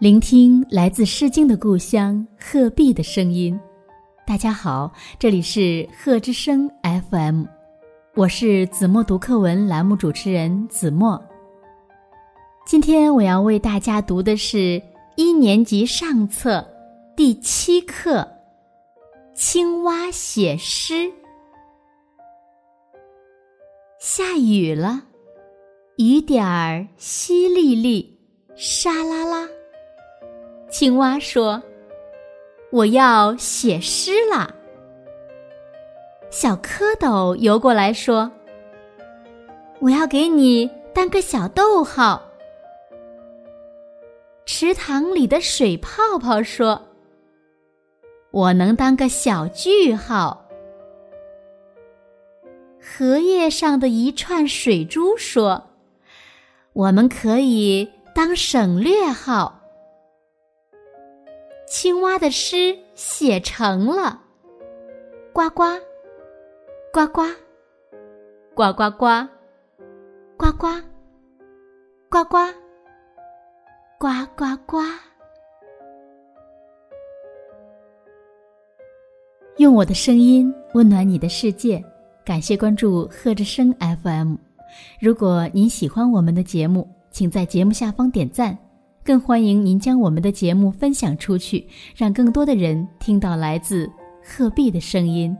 聆听来自《诗经》的故乡鹤壁的声音。大家好，这里是鹤之声 FM，我是子墨读课文栏目主持人子墨。今天我要为大家读的是一年级上册第七课《青蛙写诗》。下雨了，雨点儿淅沥沥，沙啦啦。青蛙说：“我要写诗啦。”小蝌蚪游过来说：“我要给你当个小逗号。”池塘里的水泡泡说：“我能当个小句号。”荷叶上的一串水珠说：“我们可以当省略号。”青蛙的诗写成了，呱呱，呱呱，呱呱呱，呱呱，呱呱，呱呱呱。用我的声音温暖你的世界，感谢关注贺之声 FM。如果您喜欢我们的节目，请在节目下方点赞。更欢迎您将我们的节目分享出去，让更多的人听到来自鹤壁的声音。